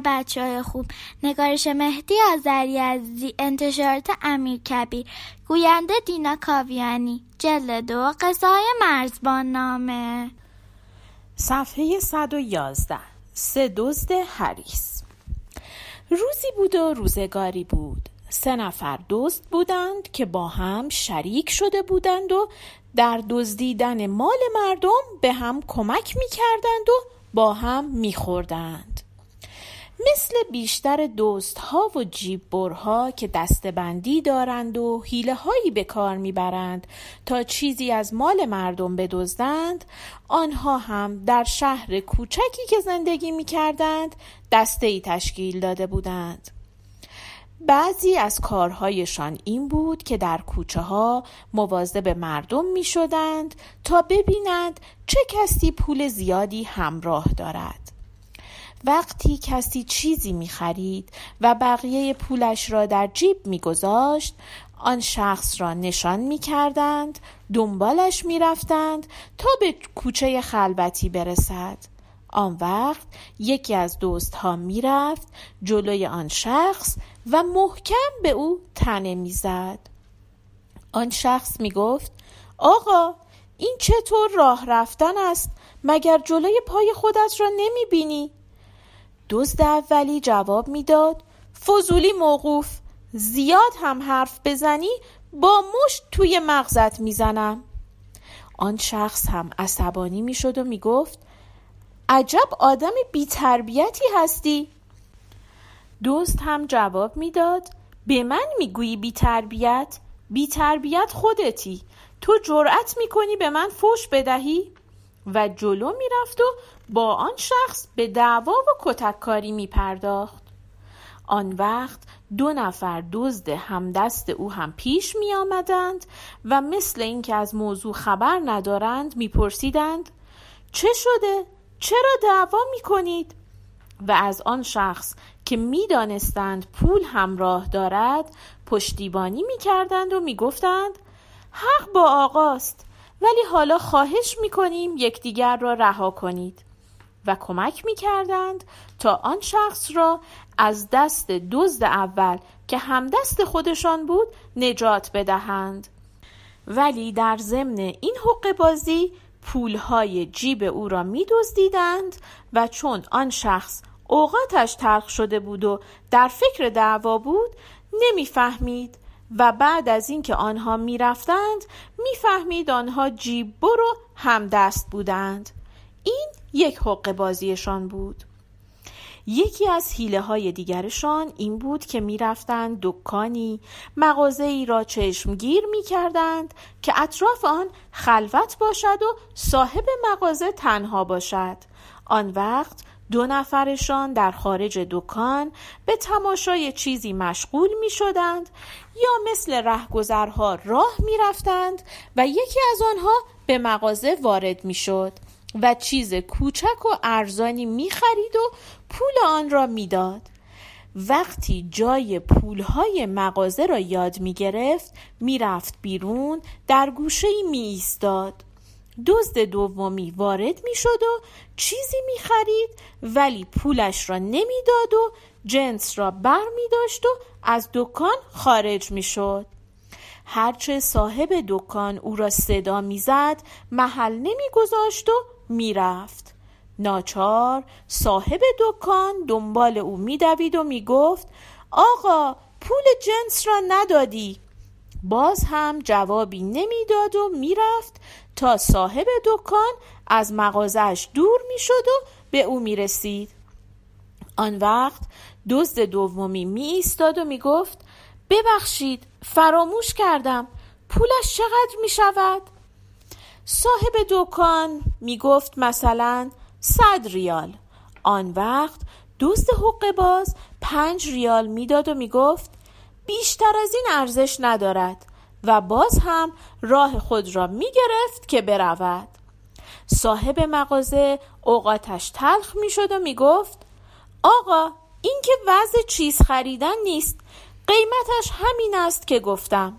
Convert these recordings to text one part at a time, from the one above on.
برای بچه های خوب. نگارش مهدی آذری عزیزی انتشارات امیر کبیر. گوینده دینا کاویانی. جلد دو قصه های مرزبان نامه صفحه 111 سه دزد حریس روزی بود و روزگاری بود. سه نفر دزد بودند که با هم شریک شده بودند و در دزدیدن مال مردم به هم کمک می کردند و با هم می خوردند. مثل بیشتر دوست ها و جیببرها که دستبندی دارند و حیله هایی به کار می‌برند تا چیزی از مال مردم بدزدند آنها هم در شهر کوچکی که زندگی می کردند دسته ای تشکیل داده بودند بعضی از کارهایشان این بود که در کوچه ها مواظب مردم می شدند تا ببینند چه کسی پول زیادی همراه دارد. وقتی کسی چیزی می خرید و بقیه پولش را در جیب می گذاشت، آن شخص را نشان می کردند، دنبالش می رفتند تا به کوچه خلوتی برسد. آن وقت یکی از دوست ها می رفت جلوی آن شخص و محکم به او تنه می زد. آن شخص می گفت آقا این چطور راه رفتن است مگر جلوی پای خودت را نمی بینی؟ دزد اولی جواب می‌داد. فضولی موقوف زیاد هم حرف بزنی با مشت توی مغزت می‌زنم. آن شخص هم عصبانی می‌شد و می‌گفت عجب آدم بیتربیتی هستی. دوست هم جواب می‌داد به من می‌گویی بیتربیت؟ بیتربیت خودتی. تو جرأت می‌کنی به من فوش بدهی؟ و جلو می‌رفت و با آن شخص به دعوا و کتککاری می پرداخت. آن وقت دو نفر دزد همدست او هم پیش می آمدند و مثل اینکه از موضوع خبر ندارند میپرسیدند چه شده؟ چرا دعوا می کنید؟ و از آن شخص که می‌دانستند پول همراه دارد پشتیبانی می کردند و می گفتند حق با آقاست ولی حالا خواهش می کنیم یکدیگر را رها کنید. و کمک می کردند تا آن شخص را از دست دزد اول که هم دست خودشان بود نجات بدهند. ولی در ضمن این حق بازی پولهای جیب او را می دزدیدند و چون آن شخص اوقاتش تلخ شده بود و در فکر دعوا بود نمی‌فهمید و بعد از اینکه آنها می‌رفتند می‌فهمید آنها جیب برو همدست بودند. این یک حق بازیشان بود. یکی از حیله های دیگرشان این بود که می‌رفتند دکانی مغازه ای را چشمگیر می کردند که اطراف آن خلوت باشد و صاحب مغازه تنها باشد. آن وقت دو نفرشان در خارج دکان به تماشای چیزی مشغول می شدند یا مثل رهگذرها راه می رفتند و یکی از آنها به مغازه وارد می شد و چیز کوچک و ارزانی می خرید و پول آن را می‌داد. وقتی جای پولهای مغازه را یاد می گرفت می رفت بیرون در گوشه می ایستاد. دزد دومی وارد می شد و چیزی می خرید ولی پولش را نمی‌داد و جنس را بر می داشت و از دکان خارج می شد. هرچه صاحب دکان او را صدا می‌زد محل نمیگذاشت و می‌رفت ناچار صاحب دکان دنبال او میدوید و می‌گفت آقا پول جنس را ندادی باز هم جوابی نمی‌داد و می‌رفت تا صاحب دکان از مغازش دور می‌شد و به او می‌رسید. آن وقت دزد دومی می ایستاد و می گفت ببخشید فراموش کردم پولش چقدر می شود؟ صاحب دکان می گفت مثلا صد ریال. آن وقت دزد حق باز پنج ریال می‌داد و می گفت بیشتر از این ارزش ندارد. و باز هم راه خود را می گرفت که برود. صاحب مغازه اوقاتش تلخ می شد و می گفت آقا این که وضع چیز خریدن نیست قیمتش همین است که گفتم.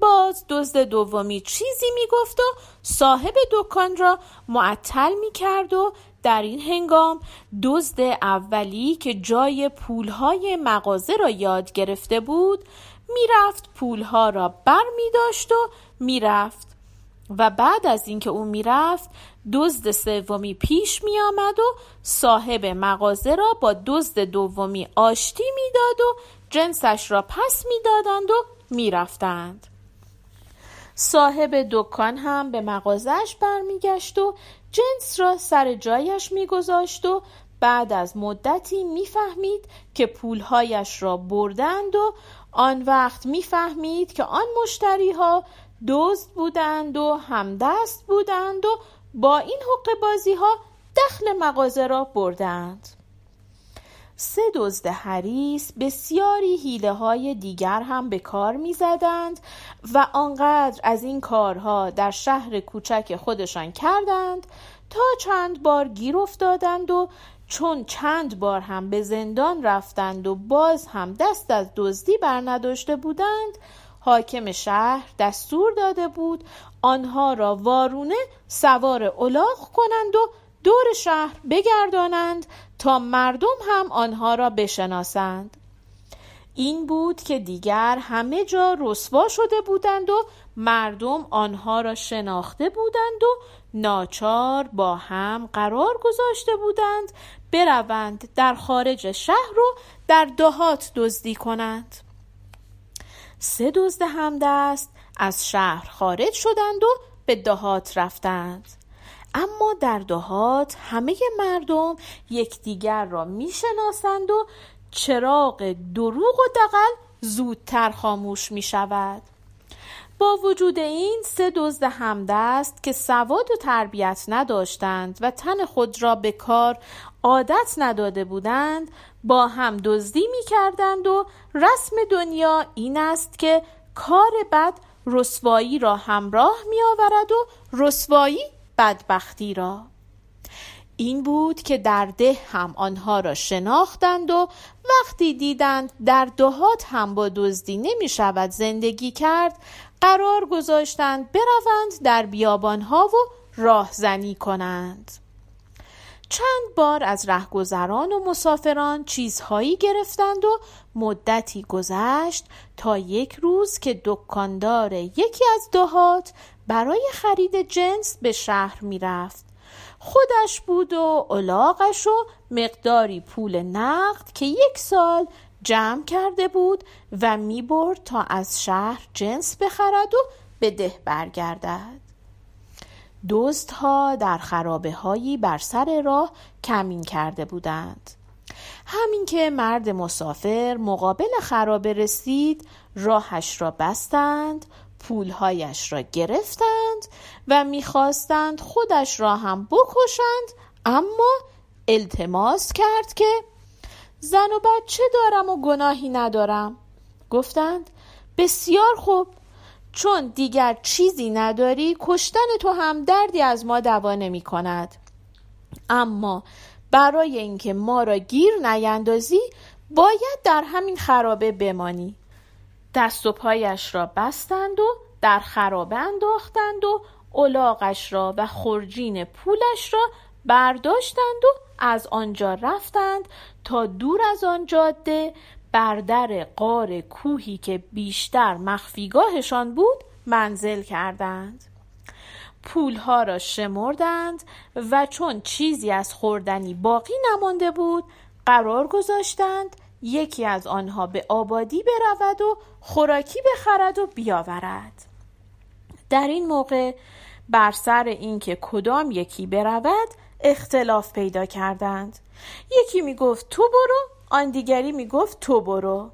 باز دزد دومی چیزی می‌گفت و صاحب دکان را معطل می کرد و در این هنگام دزد اولی که جای پولهای مغازه را یاد گرفته بود می‌رفت پولها را بر می داشت و می‌رفت. و بعد از اینکه او می‌رفت دزد سومی پیش می آمد و صاحب مغازه را با دزد دومی آشتی می‌داد و جنسش را پس می‌دادند و می‌رفتند. صاحب دکان هم به مغازش برمیگشت و جنس را سر جایش میگذاشت و بعد از مدتی می‌فهمید که پولهایش را بردند و آن وقت می‌فهمید که آن مشتری ها دزد بودند و همدست بودند و با این حق بازی ها دخل مغازه را بردند. سه دزد حریس بسیاری حیله های دیگر هم به کار می زدند و آنقدر از این کارها در شهر کوچک خودشان کردند تا چند بار گیر افتادند و چون چند بار هم به زندان رفتند و باز هم دست از دزدی بر نداشته بودند حاکم شهر دستور داده بود آنها را وارونه سوار الاغ کنند و دور شهر بگردانند تا مردم هم آنها را بشناسند. این بود که دیگر همه جا رسوا شده بودند و مردم آنها را شناخته بودند و ناچار با هم قرار گذاشته بودند بروند در خارج شهر و در دهات دزدی کنند. سه دزد همدست از شهر خارج شدند و به دهات رفتند. اما در دهات همه مردم یکدیگر را می‌شناسند و چراغ دروغ و دقل زودتر خاموش می شود. با وجود این سه دزد همدست که سواد و تربیت نداشتند و تن خود را به کار عادت نداده بودند با هم دزدی می کردند و رسم دنیا این است که کار بد رسوایی را همراه می آورد و رسوایی بدبختی را. این بود که در ده هم آنها را شناختند و وقتی دیدند در دهات هم با دزدی نمی شود زندگی کرد قرار گذاشتند بروند در بیابانها و راهزنی کنند. چند بار از رهگذران و مسافران چیزهایی گرفتند و مدتی گذشت تا یک روز که دکاندار یکی از دهات برای خرید جنس به شهر می‌رفت. خودش بود و علاقش و مقداری پول نقد که یک سال جمع کرده بود و می برد تا از شهر جنس بخرد و به ده برگردد. ها در خرابه هایی بر سر راه کمین کرده بودند. همین که مرد مسافر مقابل خرابه رسید راهش را بستند پولهایش را گرفتند و می‌خواستند خودش را هم بکشند اما التماس کرد که زن و بچه دارم و گناهی ندارم. گفتند بسیار خوب چون دیگر چیزی نداری کشتن تو هم دردی از ما دوا نمی کند اما برای اینکه ما را گیر نیندازی باید در همین خرابه بمانی. دست و پایش را بستند و در خرابه انداختند و الاغش را و خرجین پولش را برداشتند و از آنجا رفتند تا دور از آن جاده بر در قار کوهی که بیشتر مخفیگاهشان بود منزل کردند. پولها را شمردند و چون چیزی از خوردنی باقی نمانده بود قرار گذاشتند یکی از آنها به آبادی برود و خوراکی بخرد و بیاورد. در این موقع بر سر اینکه کدام یکی برود اختلاف پیدا کردند. یکی می گفت تو برو آن دیگری می گفت تو برو.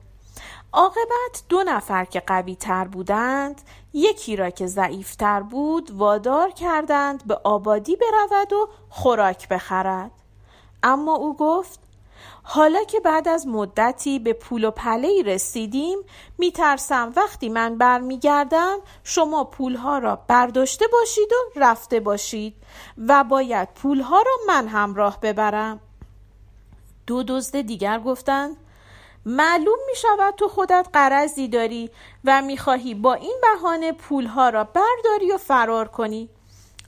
عاقبت دو نفر که قوی تر بودند یکی را که ضعیف تر بود وادار کردند به آبادی برود و خوراک بخرد. اما او گفت حالا که بعد از مدتی به پول و پله رسیدیم میترسم وقتی من برمیگردم شما پولها را برداشته باشید و رفته باشید و باید پولها را من همراه ببرم. دو دزد دیگر گفتند معلوم می شود تو خودت قرضی داری و می خواهی با این بهانه پولها را برداری و فرار کنی.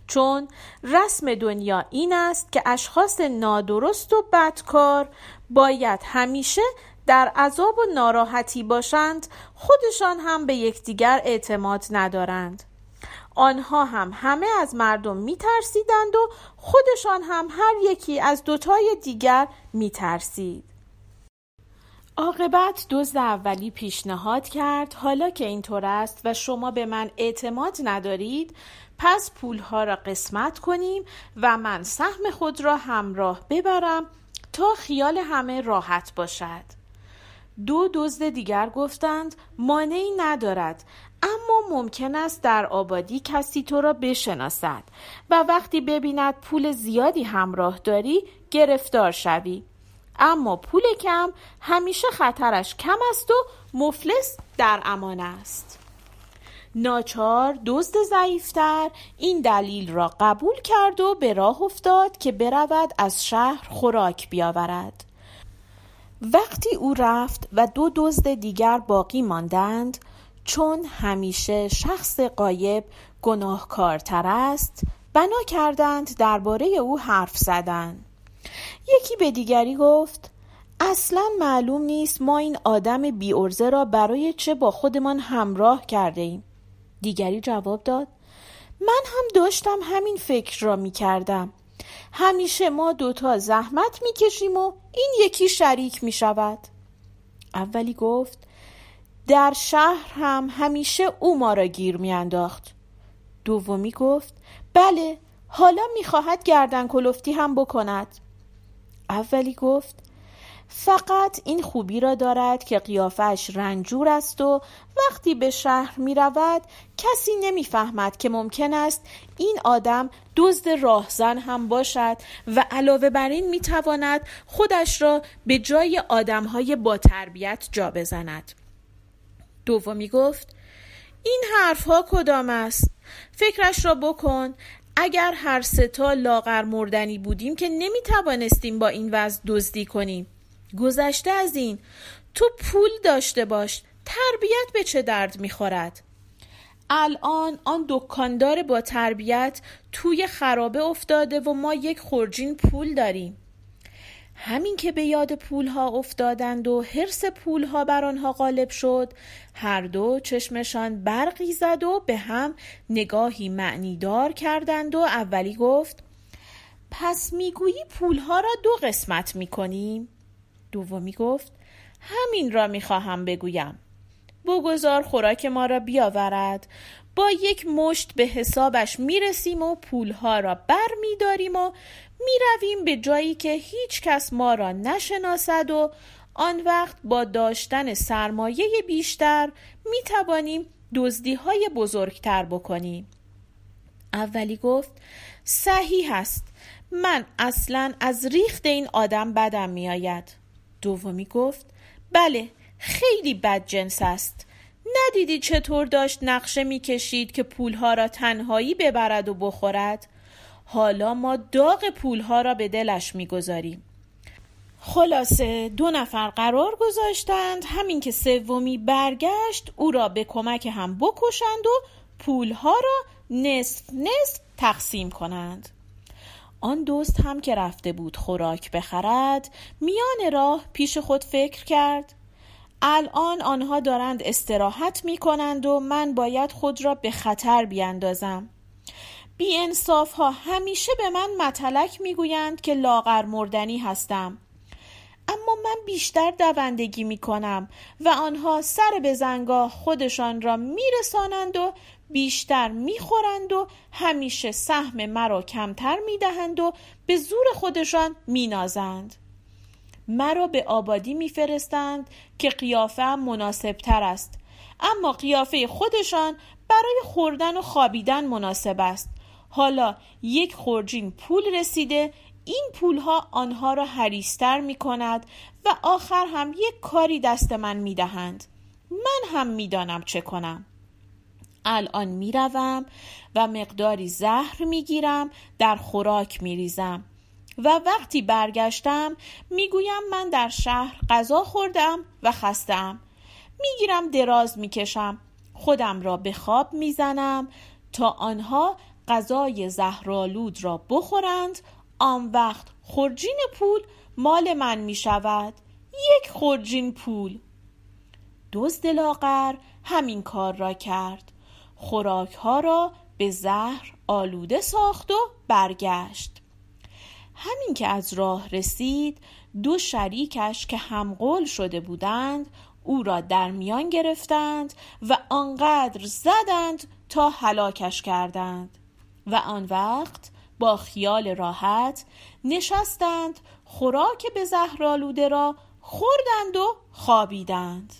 چون رسم دنیا این است که اشخاص نادرست و بدکار باید همیشه در عذاب و ناراحتی باشند خودشان هم به یکدیگر اعتماد ندارند. آنها هم همه از مردم میترسیدند و خودشان هم هر یکی از دوتای دیگر میترسید. عاقبت دزد اولی پیشنهاد کرد حالا که اینطور است و شما به من اعتماد ندارید پس پولها را قسمت کنیم و من سهم خود را همراه ببرم تا خیال همه راحت باشد. دو دزد دیگر گفتند مانعی ندارد اما ممکن است در آبادی کسی تو را بشناسد و وقتی ببیند پول زیادی همراه داری گرفتار شوی. اما پول کم همیشه خطرش کم است و مفلس در امان است. ناچار دزد ضعیفتر این دلیل را قبول کرد و به راه افتاد که برود از شهر خوراک بیاورد. وقتی او رفت و دو دزد دیگر باقی ماندند چون همیشه شخص قایب گناهکارتر است بنا کردند درباره او حرف زدند یکی به دیگری گفت اصلا معلوم نیست ما این آدم بی را برای چه با خودمان همراه کرده ایم. دیگری جواب داد من هم داشتم همین فکر را می کردم همیشه ما دوتا زحمت می کشیم و این یکی شریک می شود اولی گفت در شهر هم همیشه او ما را گیر می انداخت دومی گفت بله حالا می‌خواهد گردن کلفتی هم بکند. اولی گفت فقط این خوبی را دارد که قیافش رنجور است و وقتی به شهر می رود کسی نمی فهمد که ممکن است این آدم دزد راهزن هم باشد و علاوه بر این می تواند خودش را به جای آدم های با تربیت جا بزند. دومی گفت این حرف ها کدام است؟ فکرش را بکن. اگر هر ستا لاغر مردنی بودیم که نمی توانستیم با این وضع دزدی کنیم. گذشته از این. تو پول داشته باش. تربیت به چه درد می‌خورد؟ الان آن دکاندار با تربیت توی خرابه افتاده و ما یک خورجین پول داریم. همین که به یاد پولها افتادند و حرس پولها بر آنها غالب شد هر دو چشمشان برقی زد و به هم نگاهی معنیدار کردند و اولی گفت پس می‌گویی پولها را دو قسمت می‌کنیم؟ دومی گفت همین را می‌خواهم بگویم. بگذار خوراک ما را بیاورد. با یک مشت به حسابش می‌رسیم و پولها را بر میداریم و می‌رویم به جایی که هیچ کس ما را نشناسد و آن وقت با داشتن سرمایه بیشتر می توانیم دزدی های بزرگتر بکنیم. اولی گفت صحیح است. من اصلا از ریخت این آدم بدم میآید. دومی گفت بله خیلی بد جنس است. ندیدی چطور داشت نقشه می‌کشید که پولها را تنهایی ببرد و بخورد؟ حالا ما داغ پولها را به دلش می‌گذاریم. خلاصه دو نفر قرار گذاشتند همین که سومی برگشت او را به کمک هم بکشند و پولها را نصف نصف تقسیم کنند. آن دوست هم که رفته بود خوراک بخرد میان راه پیش خود فکر کرد. الان آنها دارند استراحت می کنند و من باید خود را به خطر بیاندازم. بی انصاف ها همیشه به من متلک می‌گویند که لاغر مردنی هستم. اما من بیشتر دوندگی می کنم و آنها سر به زنگاه خودشان را میرسانند و بیشتر می‌خورند و همیشه سهم مرا کمتر می‌دهند و به زور خودشان مینازند مرا به آبادی میفرستند که قیافه مناسب تر است اما قیافه خودشان برای خوردن و خوابیدن مناسب است حالا یک خورجین پول رسیده این پولها آنها را حریستر می کند و آخر هم یک کاری دست من می دهند. من هم می دانم چه کنم. الان می روم و مقداری زهر می گیرم در خوراک می ریزم. و وقتی برگشتم می‌گویم من در شهر غذا خوردم و خستم می‌گیرم دراز می‌کشم. خودم را به خواب می‌زنم تا آنها غذای زهرالود را بخورند. آن وقت خرجین پول مال من می شود یک خرجین پول. دزد لاغر همین کار را کرد. خوراک ها را به زهر آلوده ساخت و برگشت. همین که از راه رسید دو شریکش که همقول شده بودند او را در میان گرفتند و آنقدر زدند تا هلاکش کردند و آن وقت با خیال راحت نشستند خوراک به زهرالوده را خوردند و خوابیدند.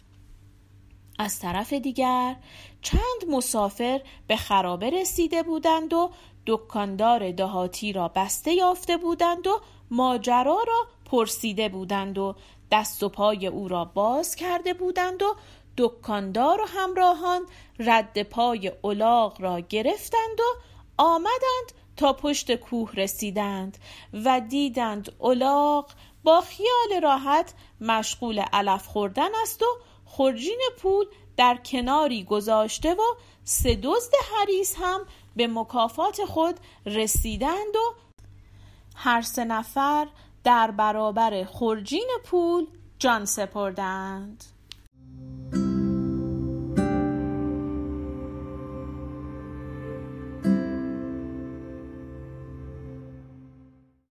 از طرف دیگر چند مسافر به خرابه رسیده بودند و دکاندار دهاتی را بسته یافته بودند و ماجرا را پرسیده بودند و دست و پای او را باز کرده بودند و دکاندار و همراهان رد پای اولاغ را گرفتند و آمدند تا پشت کوه رسیدند و دیدند اولاغ با خیال راحت مشغول علف خوردن است و خرجین پول در کناری گذاشته و سه دزد حریس هم به مکافات خود رسیدند و هر سه نفر در برابر خرجین پول جان سپردند.